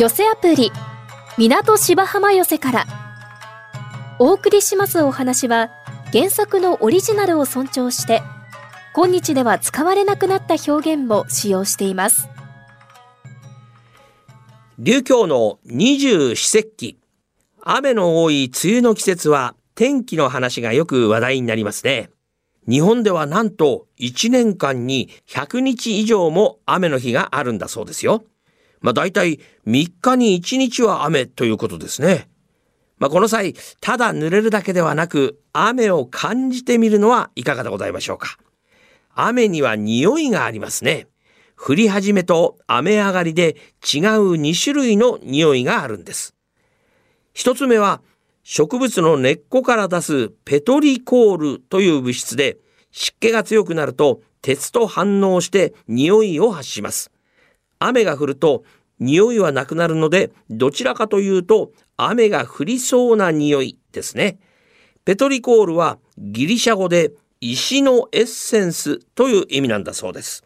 寄せアプリ港芝浜寄せから。お送りしますお話は原作のオリジナルを尊重して今日では使われなくなった表現も使用しています。流教の二十四節気。雨の多い梅雨の季節は天気の話がよく話題になりますね。日本ではなんと1年間に100日以上も雨の日があるんだそうですよ。まあ大体3日に1日は雨ということですね。まあこの際、ただ濡れるだけではなく雨を感じてみるのはいかがでございましょうか。雨には匂いがありますね。降り始めと雨上がりで違う2種類の匂いがあるんです。一つ目は植物の根っこから出すペトリコールという物質で湿気が強くなると鉄と反応して匂いを発します。雨が降ると匂いはなくなるのでどちらかというと雨が降りそうな匂いですね。ペトリコールはギリシャ語で石のエッセンスという意味なんだそうです。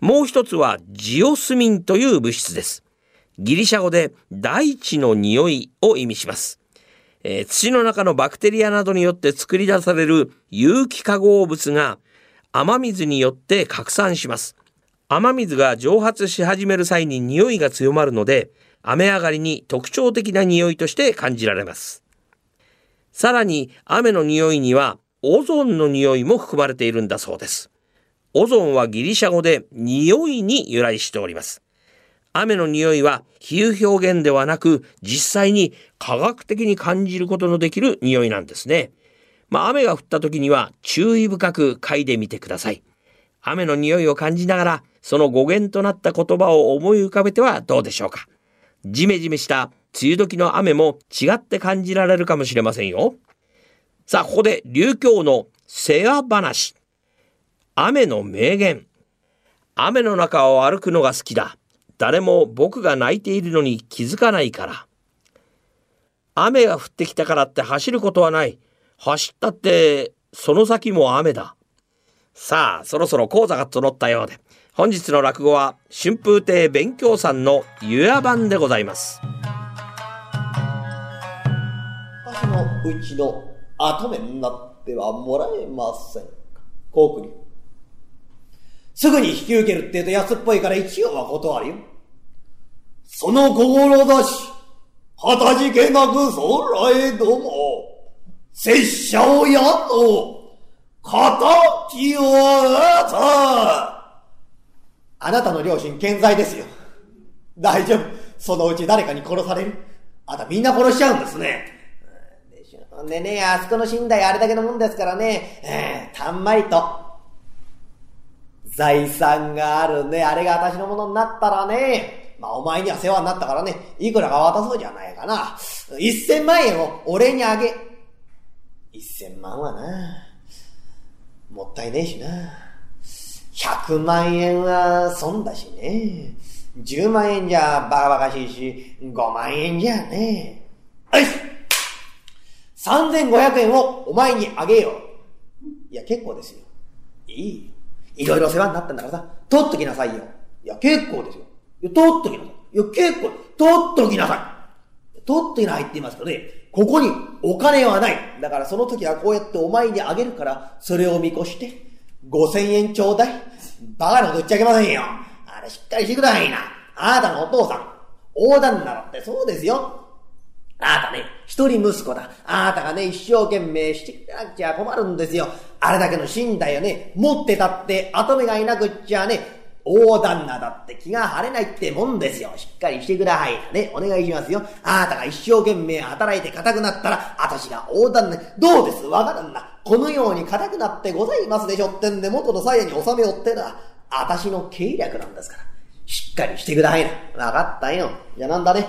もう一つはジオスミンという物質です。ギリシャ語で大地の匂いを意味します。えー、土の中のバクテリアなどによって作り出される有機化合物が雨水によって拡散します。雨水が蒸発し始める際に匂いが強まるので、雨上がりに特徴的な匂いとして感じられます。さらに雨の匂いにはオゾンの匂いも含まれているんだそうです。オゾンはギリシャ語で匂いに由来しております。雨の匂いは比喩表現ではなく実際に科学的に感じることのできる匂いなんですね。まあ雨が降った時には注意深く嗅いでみてください。雨の匂いを感じながらその語源となった言葉を思い浮かべてはどうでしょうか。ジメジメした梅雨時の雨も違って感じられるかもしれませんよ。さあ、ここで流教の世話話。雨の名言。雨の中を歩くのが好きだ。誰も僕が泣いているのに気づかないから。雨が降ってきたからって走ることはない。走ったってその先も雨だ。さあ、そろそろ講座が整ったようで、本日の落語は春風亭勉強さんの湯屋版でございます。私のうちの後目になってはもらえませんか？こうくり。すぐに引き受けるって言うと安っぽいから一応は断るよ。その心だし、はたじけなく空へども、拙者をやと、敵をあた。あなたの両親健在ですよ。大丈夫。そのうち誰かに殺される。あたみんな殺しちゃうんですね。でね、あそこの寝台あれだけのもんですからね、えー、たんまりと、財産があるね、あれが私のものになったらね、まあお前には世話になったからね、いくらか渡そうじゃないかな。一千万円を俺にあげ。一千万はな、もったいねえしな。百万円は損だしね。十万円じゃバカバカしいし、五万円じゃねえ。よし三千五百円をお前にあげよう。いや、結構ですよ。いい。いろいろ世話になったんだからさ、取っときなさいよ。いや、結構ですよ。いや、取っときなさい。いや、結構、取っときなさい。取っときなさいって言いますとね、ここにお金はない。だからその時はこうやってお前にあげるから、それを見越して、五千円ちょうだい。バカなこと言っちゃいけませんよ。あれしっかりしてくださいな。あなたのお父さん、横断ならってそうですよ。あなたね、一人息子だ。あなたがね、一生懸命してくれなくちゃ困るんですよ。あれだけの寝台をね、持ってたって跡目がいなくっちゃね、大旦那だって気が晴れないってもんですよ。しっかりしてください。ね、お願いしますよ。あなたが一生懸命働いて硬くなったら、私が大旦那、どうです？わからんな。このように硬くなってございますでしょってんで、元の鞘に収めよってな。私の計略なんですから。しっかりしてくださいな。わかったよ。じゃあなんだね？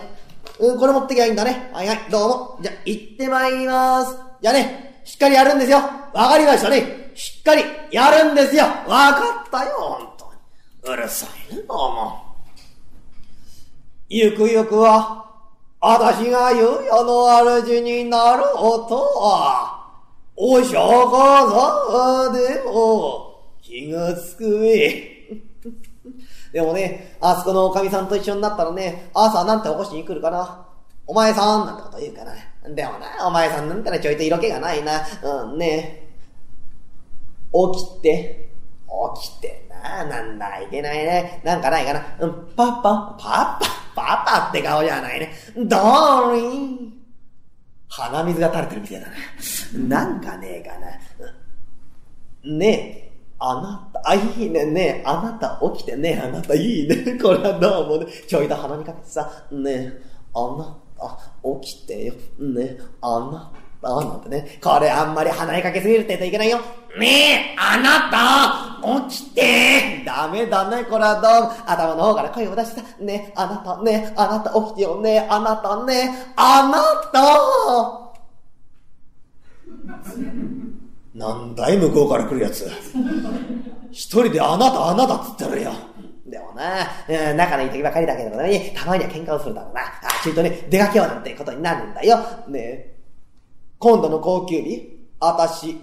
うん、これ持ってきゃいいんだね。はいはい、どうも。じゃあ、行ってまいります。じゃあね、しっかりやるんですよ。わかりましたね。しっかりやるんですよ。わかったよ、うるさいね、どうも。ゆくゆくは、私が言う世の主になろうとは、お釈迦様でも気がつくえ。でもね、あそこのおかみさんと一緒になったらね、朝なんて起こしに来るかな。お前さんなんてこと言うかな。でもな、お前さんなんてのはちょいと色気がないな。うん、ね起きて、起きてな、なんだ、いけないね。なんかないかな。うん、パパ、パパ、パパって顔じゃないね。ドーリン。鼻水が垂れてるみたいだな。なんかねえかな。ねえ、あなた、あ、いいね、ねえ、あなた起きてねえ、あなたいいね。これはどうもね、ちょいと鼻にかけてさ、ねえ、あなた、起きてよ。ねえ、あなた、なんてね。これあんまり鼻にかけすぎるって言といけないよ。ねえ、あなた、起きてダメだね、これはどう。頭の方から声を出してさ、ねえ、あなたねえ、あなた起きてよねえ、あなたねえ、あなたなんだい向こうから来るやつ。一人であなたあなたっつってるよ。でもな、仲のいい時ばかりだけどね、たまには喧嘩をするだろうな。あ、ちょいとね、出かけようなんてことになるんだよ。ねえ今度の高級日、あたし、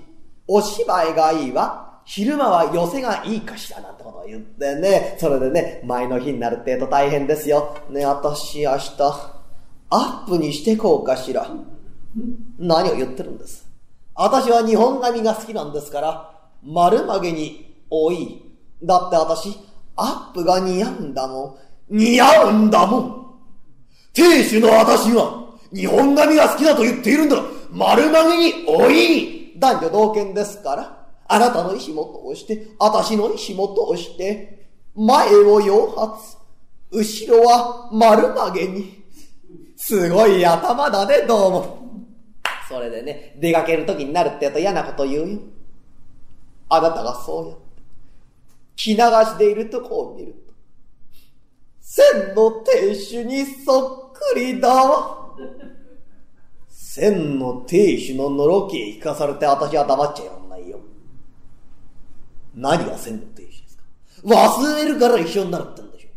お芝居がいいわ。昼間は寄せがいいかしらなんてことを言ってね。それでね、前の日になるってえと大変ですよ。ねあたし明日、アップにしてこうかしら。何を言ってるんです？私は日本髪が好きなんですから、丸曲げに多い。だって私、アップが似合うんだもん。似合うんだもん。亭主の私は、日本髪が好きだと言っているんだ。丸曲げに多い。男女同権ですから、あなたの意思も通して、私の意思も通して、前を洋髪、後ろは丸曲げに。すごい頭だね、どうも。それでね、出かける時になるって言うと嫌なこと言うよ。あなたがそうやって、着流しでいるとこを見ると、千の亭主にそっくりだわ。千の亭主ののろけへ聞かされて私は黙っちゃいらんないよ。何が千の亭主ですか？忘れるから一緒になるってんでしょ。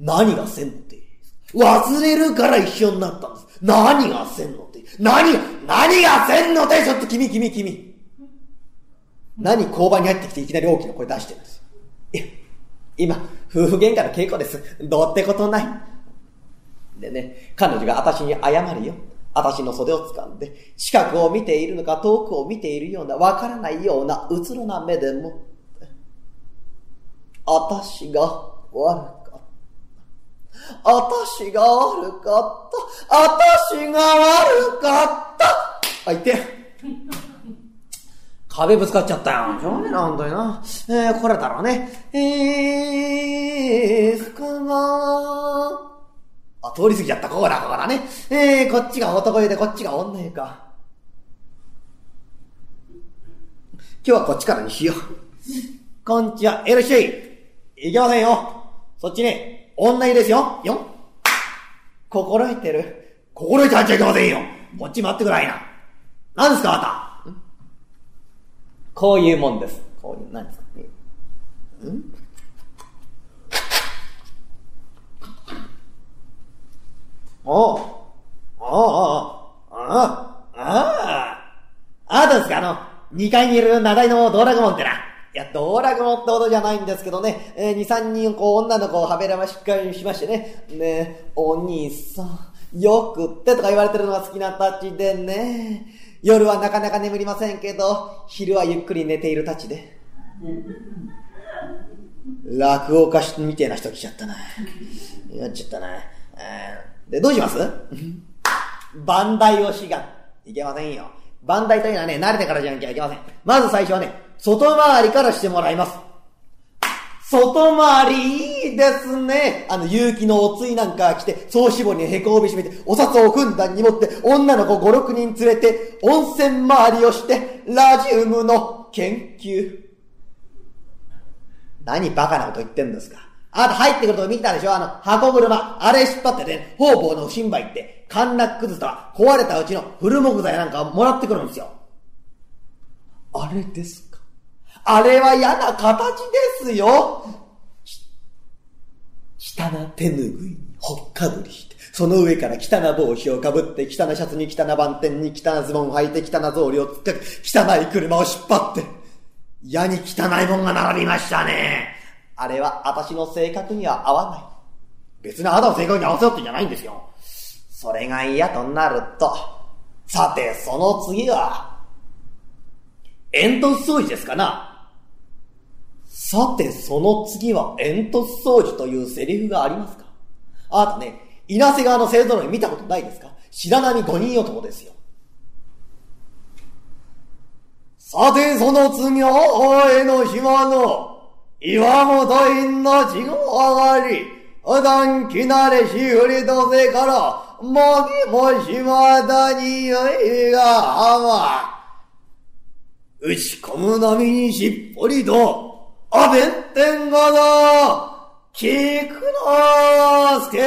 何が千の亭主ですか？忘れるから一緒になったんです。何が千の亭主？何が、何が千の亭主って君君君。何交番に入ってきていきなり大きな声出してるんです。いや、今、夫婦喧嘩の稽古です。どうってことない。でね、彼女が私に謝るよ。私の袖を掴んで、近くを見ているのか遠くを見ているような、わからないような、うつろな目でもって、私が悪かった。私が悪かった。私が悪かった。あ、いて。壁ぶつかっちゃったよ。しょうがねな、んとにな。えー、これだろうね。えー、福が、通り過ぎちゃった。ここだ、ここだね。えー、こっちが男湯で、こっちが女湯か。今日はこっちからにしよう。こんにちは、いらっしゃい。いけませんよ。そっちね、女湯ですよ。よん。心得てる。心得て入っちゃいけませんよ。こっち待ってくらいな。何ですか、あなた？こういうもんです。こういう、何ですか？ん？おう。おうおうおうああ、ああ。あなたですか？あの、2階にいる名題のドラゴモンってな。いや、ドラゴモンってほどじゃないんですけどね、えー、2、3人こう女の子をはべらましっかりしましてね、ねお兄さん、よくってとか言われてるのが好きなたちでね、夜はなかなか眠りませんけど、昼はゆっくり寝ているたちで。落語家みてえな人来ちゃったな。やっちゃったな。で、どうします？番台をしが、いけませんよ。番台というのはね、慣れてからじゃなきゃいけません。まず最初はね、外回りからしてもらいます。外回りいいですね。あの、勇気のおついなんか来て、総絞りにへこ帯締めて、お札をふんだんに持って、女の子5、6人連れて、温泉回りをして、ラジウムの研究。何バカなこと言ってんですか。あなた入ってくるとこ見たでしょ？あの、箱車。あれ引っ張ってね、方々の不審売って、陥落崩したら壊れたうちの古木材なんかをもらってくるんですよ。あれですか？あれは嫌な形ですよ。汚な手ぬぐいにほっかぶりして、その上から汚な帽子をかぶって、汚なシャツに汚な番店に汚なズボンを履いて、汚な草履をつって、汚い車を引っ張って、矢に汚いもんが並びましたね。あれは私の性格には合わない。別にあなたの性格に合わせようってんじゃないんですよ。それが嫌となると、さて、その次は、煙突掃除ですかなさて、その次は煙突掃除というセリフがありますかあなたね、稲瀬川の勢ぞろい見たことないですか白波五人男ですよ。さて、その次は、お江の島の岩本院の地を上がり、普段きなれしふりとせから、もぎも島田によいが浜。打ち込む波にしっぽりと、あべってんがな、菊之助。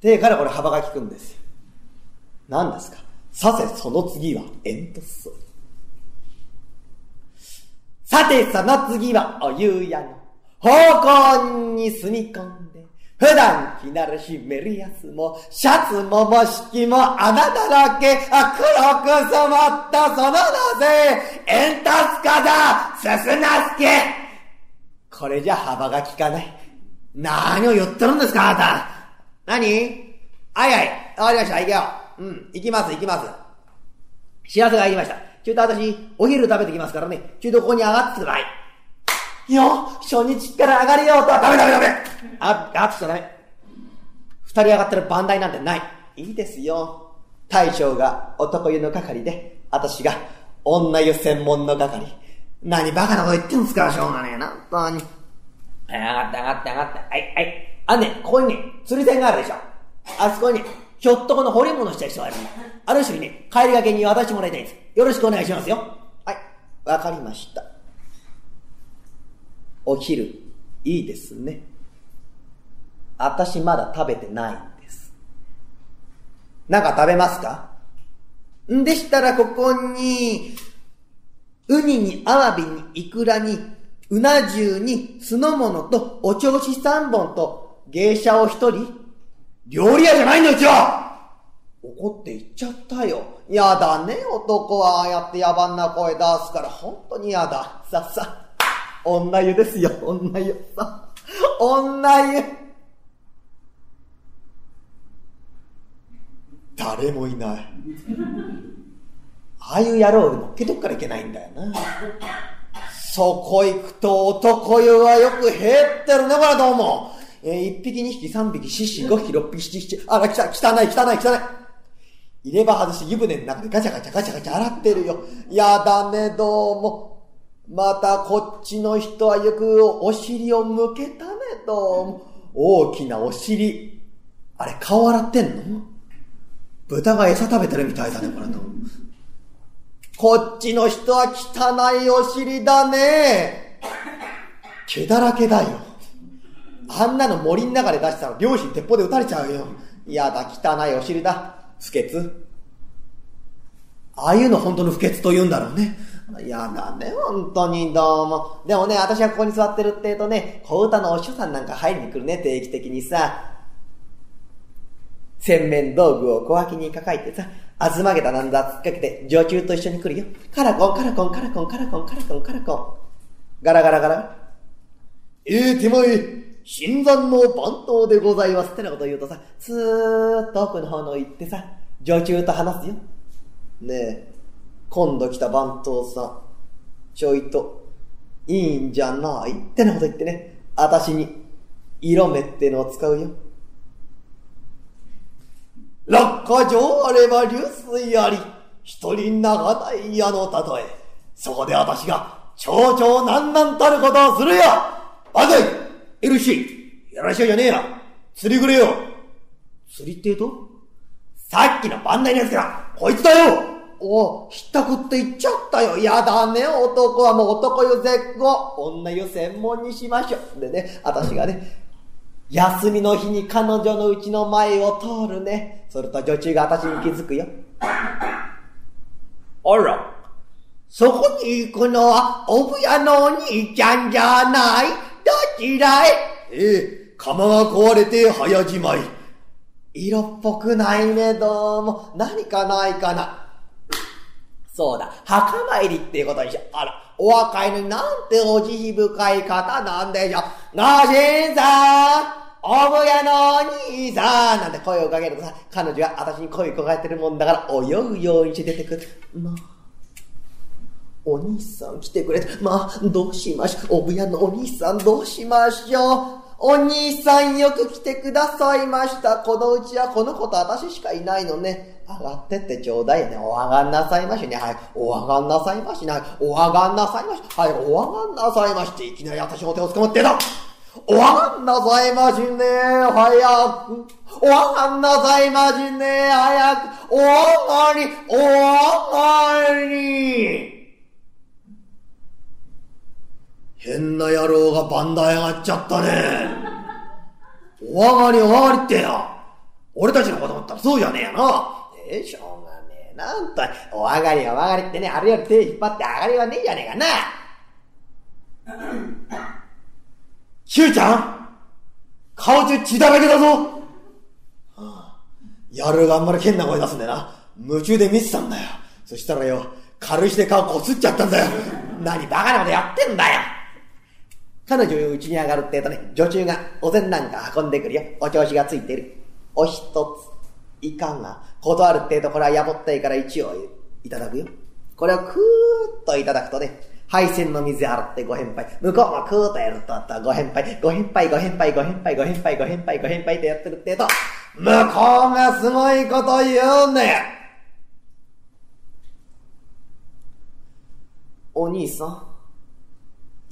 で、からこれ幅が利くんですよ。何ですか？させその次は煙突掃除。さてその次はお夕屋の方向に住み込んで、普段着なるしメリアスも、シャツもも式も穴だらけ、あ黒く染まったそのなぜ、煙突家だ、すすなすけ。これじゃ幅が利かない。何？を言ってるんですか、あなた。何はいはい。わかりました。行けよ。うん。行きます、行きます。知らせが入りました。ちょっと私、お昼食べてきますからね。ちょっとここに上がってください。いや、初日から上がれようとはダメダメダメあ、上がってきちゃダメ。二人上がってる番台なんてない。いいですよ。大将が男湯の係で、私が女湯専門の係。何バカなこと言ってんすか、しょうがねえな、本当に。はい、上がって上がって上がって。はい、はい。あね、ここにね、釣り線があるでしょ。あそこに、ひょっとこの掘り物した人がいる。あの人にね、帰りがけに渡してもらいたいんです。よろしくお願いしますよ。はい、わかりました。お昼、いいですね。私まだ食べてないんです。なんか食べますか？んでしたらここに、ウニにアワビにイクラに、うな重に酢の物とお調子三本と芸者を一人料理屋じゃないんだうちは怒って言っちゃったよ。やだね、男はああやって野蛮な声出すから本当にやだ。さっさ。女湯ですよ、女湯。女湯。誰もいない。ああいう野郎でもっけとくからいけないんだよな。そこ行くと男湯はよく減ってるね、これどうも。えー、一匹、二匹、三匹、四匹、五匹、六匹、七匹、あら、きた、汚い、汚い、汚い。入れ歯外し湯船の中でガチャガチャガチャガチャ洗ってるよ。やだね、どうも。またこっちの人はよくお尻を向けたね、どうも。大きなお尻。あれ、顔洗ってんの？豚が餌食べてるみたいだね、これと。こっちの人は汚いお尻だね。毛だらけだよ。あんなの森の中で出したら両親鉄砲で撃たれちゃうよ。やだ、汚いお尻だ。不潔ああいうの本当の不潔と言うんだろうね。やだね、本当にどうも。でもね、私がここに座ってるって言うとね、小歌のお師匠さんなんか入りに来るね、定期的にさ。洗面道具を小脇に抱えてさ、あずまげたなんだ突っかけて、女中と一緒に来るよ。カラコン、カラコン、カラコン、カラコン、カラコン、カラコン。ガラガラガラ。ええ手前、新参の番頭でございますってなこと言うとさ、スーッと奥の方の行ってさ、女中と話すよ。ねえ、今度来た番頭さん、ちょいと、いいんじゃないってなこと言ってね、私に、色目ってのを使うよ。落下状あれば流水あり、一人長ない矢の例え。そこで私が、長々なんなんたることをするよあぜ !LC! やらしいじゃねえや釣りくれよ釣りってと？さっきの番台のやつが、こいつだよおひったくって言っちゃったよ。やだね、男はもう男湯絶後。女湯専門にしましょう。でね、私がね、休みの日に彼女のうちの前を通るね。それと女中が私に気づくよ。あら、そこに行くのは、おぶやのお兄ちゃんじゃないどちらへ？ええ、釜が壊れて早じまい。色っぽくないね、どうも。何かないかな。そうだ、墓参りっていうことにしよう。あら、お若いのになんてお慈悲深い方なんでしょう。なじんさんおぶやのお兄さんなんて声をかけるとさ、彼女は私に声をかけてるもんだから泳ぐようにして出てくる。まあ、お兄さん来てくれた。まあ、どうしましょう。おぶやのお兄さんどうしましょう。お兄さんよく来てくださいました。このうちはこの子と私しかいないのね。上がってってちょうだいね。お上がんなさいましね。はい。お上がんなさいましね。はい。お上がんなさいまし。はい。お上がんなさいまして。いきなり私の手を捕まってた。お上がんなさいましね。早く。お上がんなさいましね。早く。お上がり。お上がり。変な野郎がバンダ上がっちゃったね。お上がりお上がりってよ。俺たちのこと思ったらそうじゃねえよな。ええ、しょうがねえ。なんと、お上がりお上がりってね、あれより手引っ張って上がりはねえじゃねえかな。しゅうちゃん顔中血だらけだぞ、はあ、やるがあんまり変な声出すんだよな。夢中で見てたんだよ。そしたらよ、軽石で顔こすっちゃったんだよ。何バカなことやってんだよ。彼女うちに上がるってえとね、女中がお膳なんか運んでくるよ。お調子がついてる。お一つ、いかが、断るってえとこれはやぼったいから一応いただくよ。これをクーッといただくとね、配線の水洗ってご返杯。向こうもクーッとやるとあったご返杯。ご返杯、ご返杯、ご返杯、ご返杯、ご返杯、ご返杯ってやってるってえと、向こうがすごいこと言うんだよお兄さん。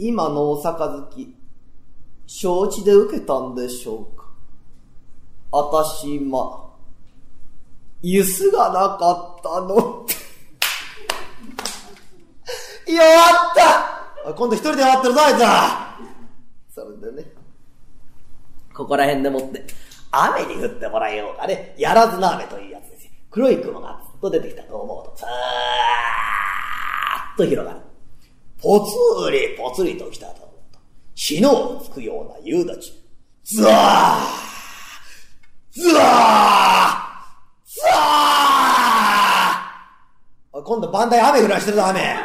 今のお杯、承知で受けたんでしょうか？あたし、ま、ゆすがなかったのって。やった今度一人で終わってるぞ、あいつらそれでね、ここら辺でもって、雨に降ってもらえようかね。やらずな雨というやつですよ。黒い雲がずっと出てきたと思うと、さーっと広がる。ぽつりぽつりと来たと思うと、死のをつくような夕立ち。ズワーズワーズワー今度バンダイ雨降らしてるぞ、雨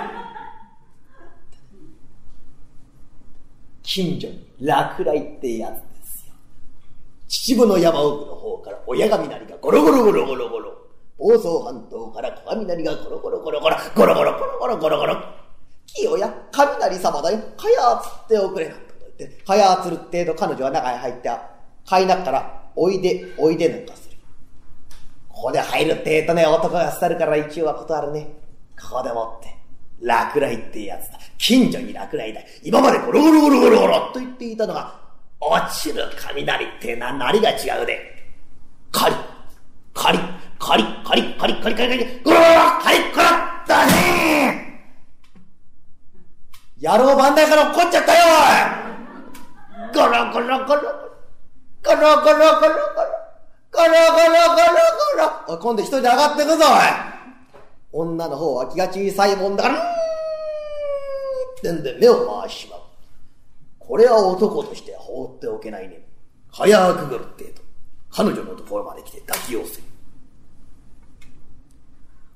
近所に落雷ってやつですよ。秩父の山奥の方から親雷がゴロゴロゴロゴロゴロ。房総半島から小雷がゴロゴロゴロゴロ、ゴロゴロゴロゴロゴロゴロ。清や、雷様だよ。かやつっておくれなんてこと言って、かやつるってと彼女は中へ入って、買いなったら、おいで、おいでなんかする。ここで入るってえとね、男が廃るから一応は断るね。ここでもって、落雷ってやつだ。近所に落雷だ。今までゴロゴロゴロゴロゴロと言っていたのが、落ちる雷ってな、なりが違うで。カリ、カリ、カリ、カリ、カリ、カリ、カリ、カリ、ゴロゴロ、カリ、カリ、だね野郎番台から落っこっちゃったよゴロゴロゴロゴロゴロゴロゴロゴロゴロゴロゴロゴロおい、今度一人で上がってくぞ、おい女の方は気が小さいもんだから、ってんで目を回しまう。これは男として放っておけないね。早くぐるってえと、彼女のところまで来て抱き寄せ。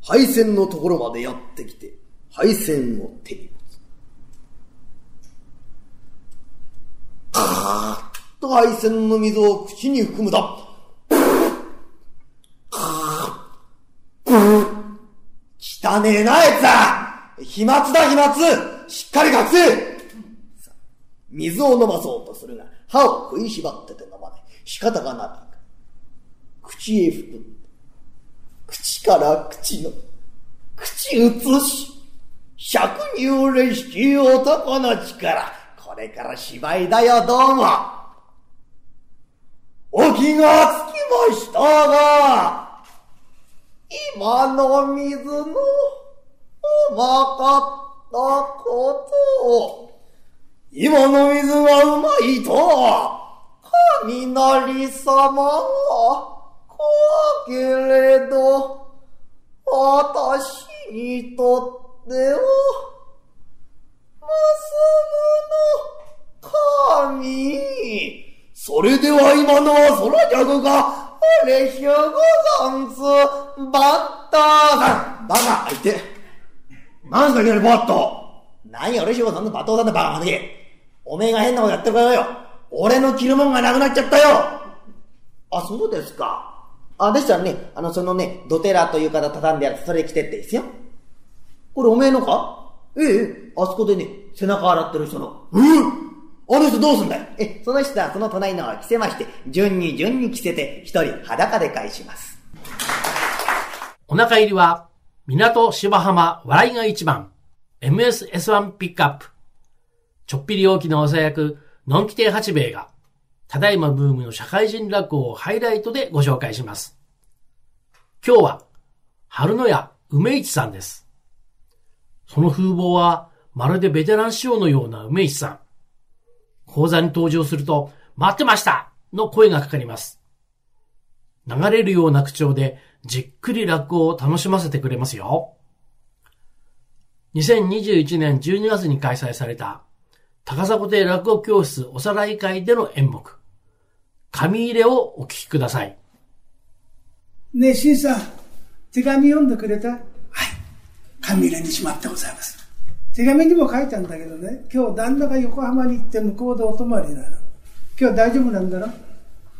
配線のところまでやってきて、配線を手にカーッと配線の水を口に含むと、汚ねえな、あいつは飛沫だ、飛沫しっかり隠せ水を飲まそうとするが、歯を食いしばってて飲まない。仕方がない。口へ吹く。口から口の、口移し、百人嬉しき男の力。これから芝居だよ、どうも。お気がつきましたが、今の水のうまかったことを、今の水がうまいと、雷様は怖けれど、私にとっては、むの神。それでは今のは空じゃごが、あれしゅうござんす。バッターさん。バカ、相手。何すかいきなりバット。何や、俺しもそんな罵倒さんだバカまぬけ。おめえが変なことやってるからよ。俺の着るもんがなくなっちゃったよ。あ、そうですか。あ、でしたらね、あの、そのね、ドテラという方畳んでやつ、それ着てっていいですよ。これおめえのか？ええ、あそこでね、背中洗ってる人の。うんあの人どうすんだよえ、その人はその隣のを着せまして、順に順に着せて、一人裸で返します。お腹入りは、港芝浜笑いが一番、MSS1 ピックアップ。ちょっぴり大きなおさ役、のんき亭八兵衛が、ただいまブームの社会人落語をハイライトでご紹介します。今日は、春野屋梅市さんです。その風貌は、まるでベテラン師匠のような梅市さん。講座に登場すると、待ってましたの声がかかります。流れるような口調で、じっくり落語を楽しませてくれますよ。2021年12月に開催された、高砂亭落語教室おさらい会での演目、紙入れをお聞きください。ねえ、新さん、手紙読んでくれた？はい。紙入れにしまってございます。手紙にも書いたんだけどね、今日旦那が横浜に行って向こうでお泊まりなの。今日大丈夫なんだろ？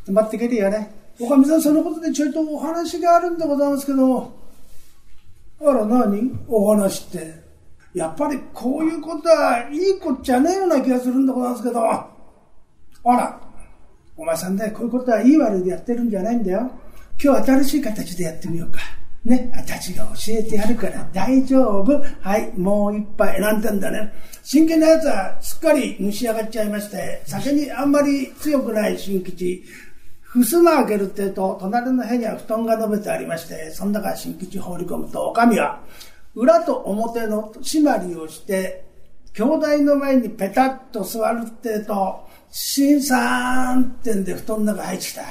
泊まってけるよね。おかみさん、そのことでちょいとお話があるんでございますけど、あら何？お話って。やっぱりこういうことはいいこっちゃねえような気がするんでございますけど、あら、お前さんね、こういうことはいい悪いでやってるんじゃないんだよ。今日新しい形でやってみようか。ね、私が教えてやるから大丈夫。はい、もう一杯。なんてんだね。真剣なやつはすっかり蒸し上がっちゃいまして、酒にあんまり強くない新吉。襖開けるってえと、隣の部屋には布団が伸べてありまして、その中新吉放り込むと、おかみは、裏と表の締まりをして、兄弟の前にペタッと座るってえと、新さんってんで布団の中入ってきた。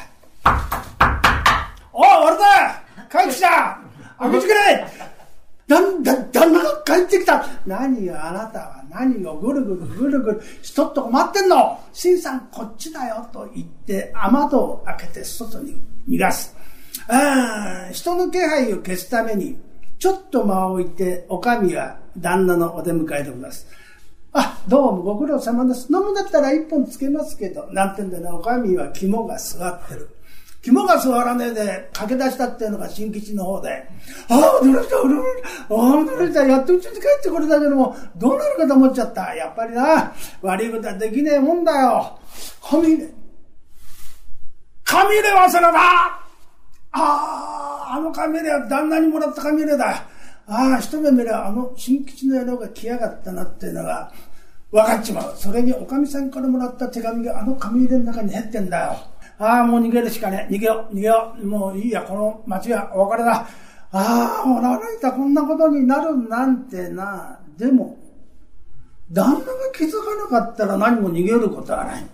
おい、俺だ帰ってきた開けてくれだんだ、旦那が帰ってきた何よ、あなたは何をぐるぐるぐるぐる、人っとこ待ってんの新さんこっちだよと言って、雨戸を開けて外に逃がす。ああ、人の気配を消すために、ちょっと間を置いて、おかみは旦那のお出迎えでございます。あ、どうもご苦労様です。飲むんだったら一本つけますけど、なんてんだね、おかみは肝が座ってる。肝が座らねえで駆け出したっていうのが新吉の方で、ああ、驚いた、驚いた、ああ、驚いた、やっとうちに帰ってこれだけども、どうなるかと思っちゃった。やっぱりな、悪いことはできねえもんだよ。紙入れ、紙入れ忘れたああ、あの紙入れは旦那にもらった紙入れだ。ああ、一目見ればあの新吉の野郎が来やがったなっていうのが分かっちまう。それにおかみさんからもらった手紙があの紙入れの中に入ってんだよ。ああ、もう逃げるしかねえ。逃げよう、逃げよう。もういいや、この街はお別れだ。ああ、ほら、らいたこんなことになるなんてな。でも、旦那が気づかなかったら何も逃げることはない。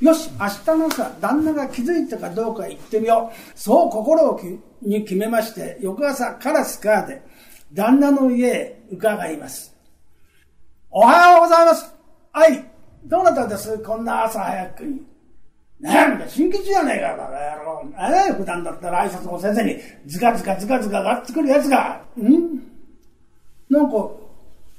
よし、明日の朝、旦那が気づいたかどうか言ってみよう。そう心をきに決めまして、翌朝、カラスカーで、旦那の家へ伺います。おはようございます。はい、どなたです？こんな朝早くに。なんだ、新吉じゃねえか、バカ野郎。ええ普段だったら挨拶もせずに、ズカズカズカズカがっつくるやつが。ん？なんか、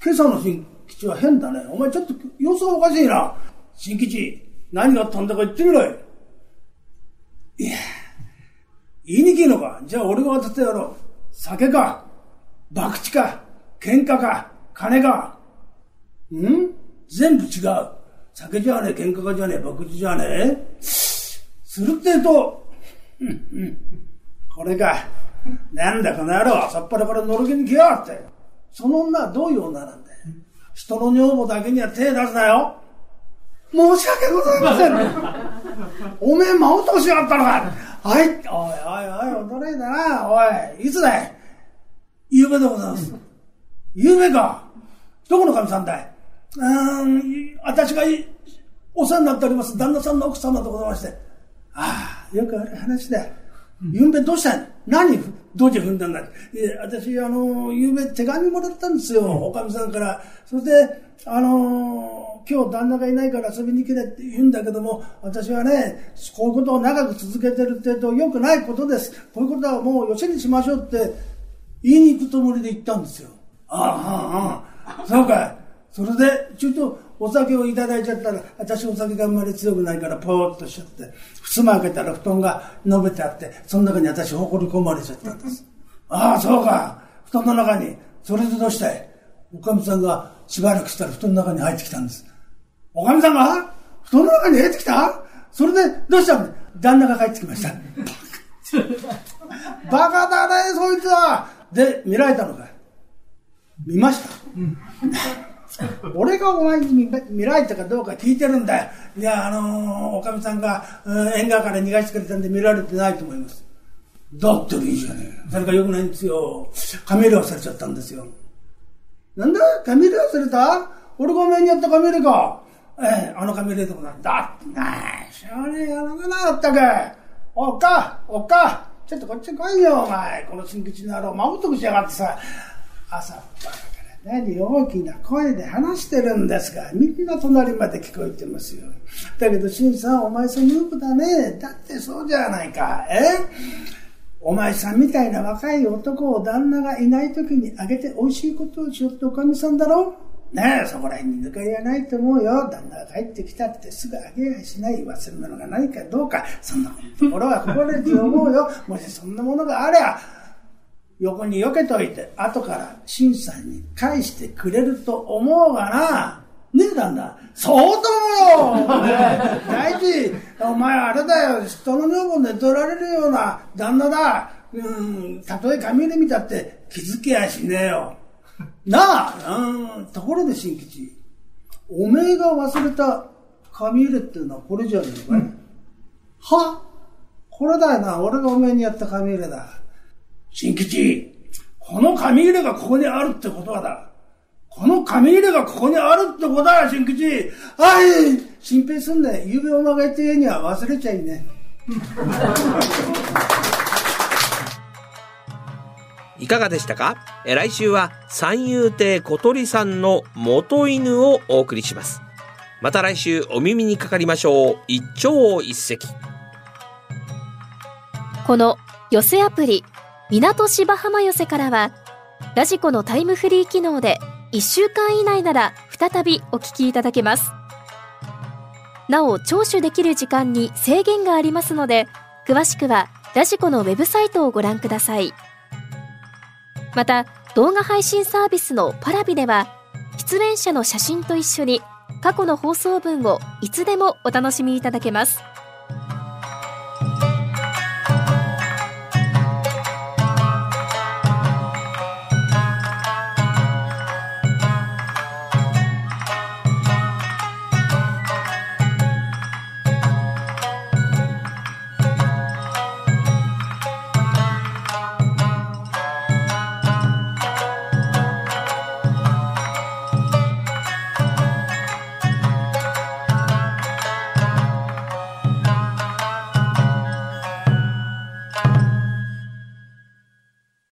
今朝の新吉は変だね。お前ちょっと様子がおかしいな。新吉、何があったんだか言ってみろよ。いや、言いにくいのか。じゃあ俺が渡ってやろう。酒か、博打か、喧嘩か、金か。ん？全部違う。酒じゃねえ、喧嘩かじゃねえ、博打じゃねえ。するってえと、これか。なんだこの野郎、さっぱらからのろけに来やがって。その女はどういう女なんだよ。人の女房だけには手出すなよ。申し訳ございません。おめえ、間を通しやがったのか。はい。おいおいおい、驚いたな。おい、いつだい夕べでございます。夕べか。どこの神さんだいうん、私がいお世話になっております旦那さんの奥様でございまして。ああ、よくある話だ。ゆうべどうしたん？何、どうじ踏んだんだ？私、あの、ゆうべ手紙もらったんですよ、おかみさんから。それで、あの、今日旦那がいないから遊びに来れって言うんだけども、私はね、こういうことを長く続けてるって言うと良くないことです。こういうことはもうよしにしましょうって言いに行くつもりで言ったんですよ。ああ、ああ、ああ。そうかい。それで、ちょっとお酒をいただいちゃったら、私お酒があんまり強くないから、ぽーっとしちゃって、襖開けたら布団が伸びてあって、その中に私ほこり込まれちゃったんです。ああ、そうか。布団の中に、それでどうしたい？おかみさんがしばらくしたら布団の中に入ってきたんです。おかみさんが？布団の中に入ってきた？それで、どうしたの？旦那が帰ってきました。バカだね、そいつは。で、見られたのか見ました、うん俺がお前に見見られたかどうか聞いてるんだよ。いや、あのー、おかみさんが、うん、縁側から逃がしてくれたんで見られてないと思います。だっていいじゃねえ。それが良くないんですよ。カメラ忘れちゃったんですよ。なんだ？カメラ忘れた？俺がお前にやったカメラか。ええ、あのカメラでもなんだってなしょうねえやらな、ったく。おっか、おっか、ちょっとこっち来いよ、お前。この新吉の野郎、まぶとくしやがってさ。朝っぱら何大きな声で話してるんですが、みんな隣まで聞こえてますよ。だけど、新さん、お前さんムーブだね。だってそうじゃないか。え？お前さんみたいな若い男を旦那がいない時にあげて美味しいことをしよっておかみさんだろ？ねえ、そこら辺に抜かりはないと思うよ。旦那が帰ってきたってすぐあげやしない。忘れ物がないかどうか。そんなところは心得て思うよ。もしそんなものがありゃ、横に避けといて、後から新さんに返してくれると思うがな。ねえ、旦那。そうともよ大事、お前あれだよ。人の女房寝取られるような旦那だ。うん、たとえ髪で見たって気づけやしねえよ。なあ、うん、ところで新吉、おめえが忘れた紙入れっていうのはこれじゃねえかい、うん、は？これだよな、俺がおめえにやった紙入れだ。新吉、この紙入れがここにあるってことはだ。この紙入れがここにあるってことだよ、新吉。はい、心配すんね。ゆうべお前が言った家には忘れちゃいね。いかがでしたか？来週は三遊亭小鳥さんの元犬をお送りします。また来週お耳にかかりましょう。一朝一夕。この寄せアプリ、港芝浜寄せからは、ラジコのタイムフリー機能で1週間以内なら再びお聞きいただけます。なお、聴取できる時間に制限がありますので、詳しくはラジコのウェブサイトをご覧ください。また動画配信サービスのパラビでは出演者の写真と一緒に過去の放送分をいつでもお楽しみいただけます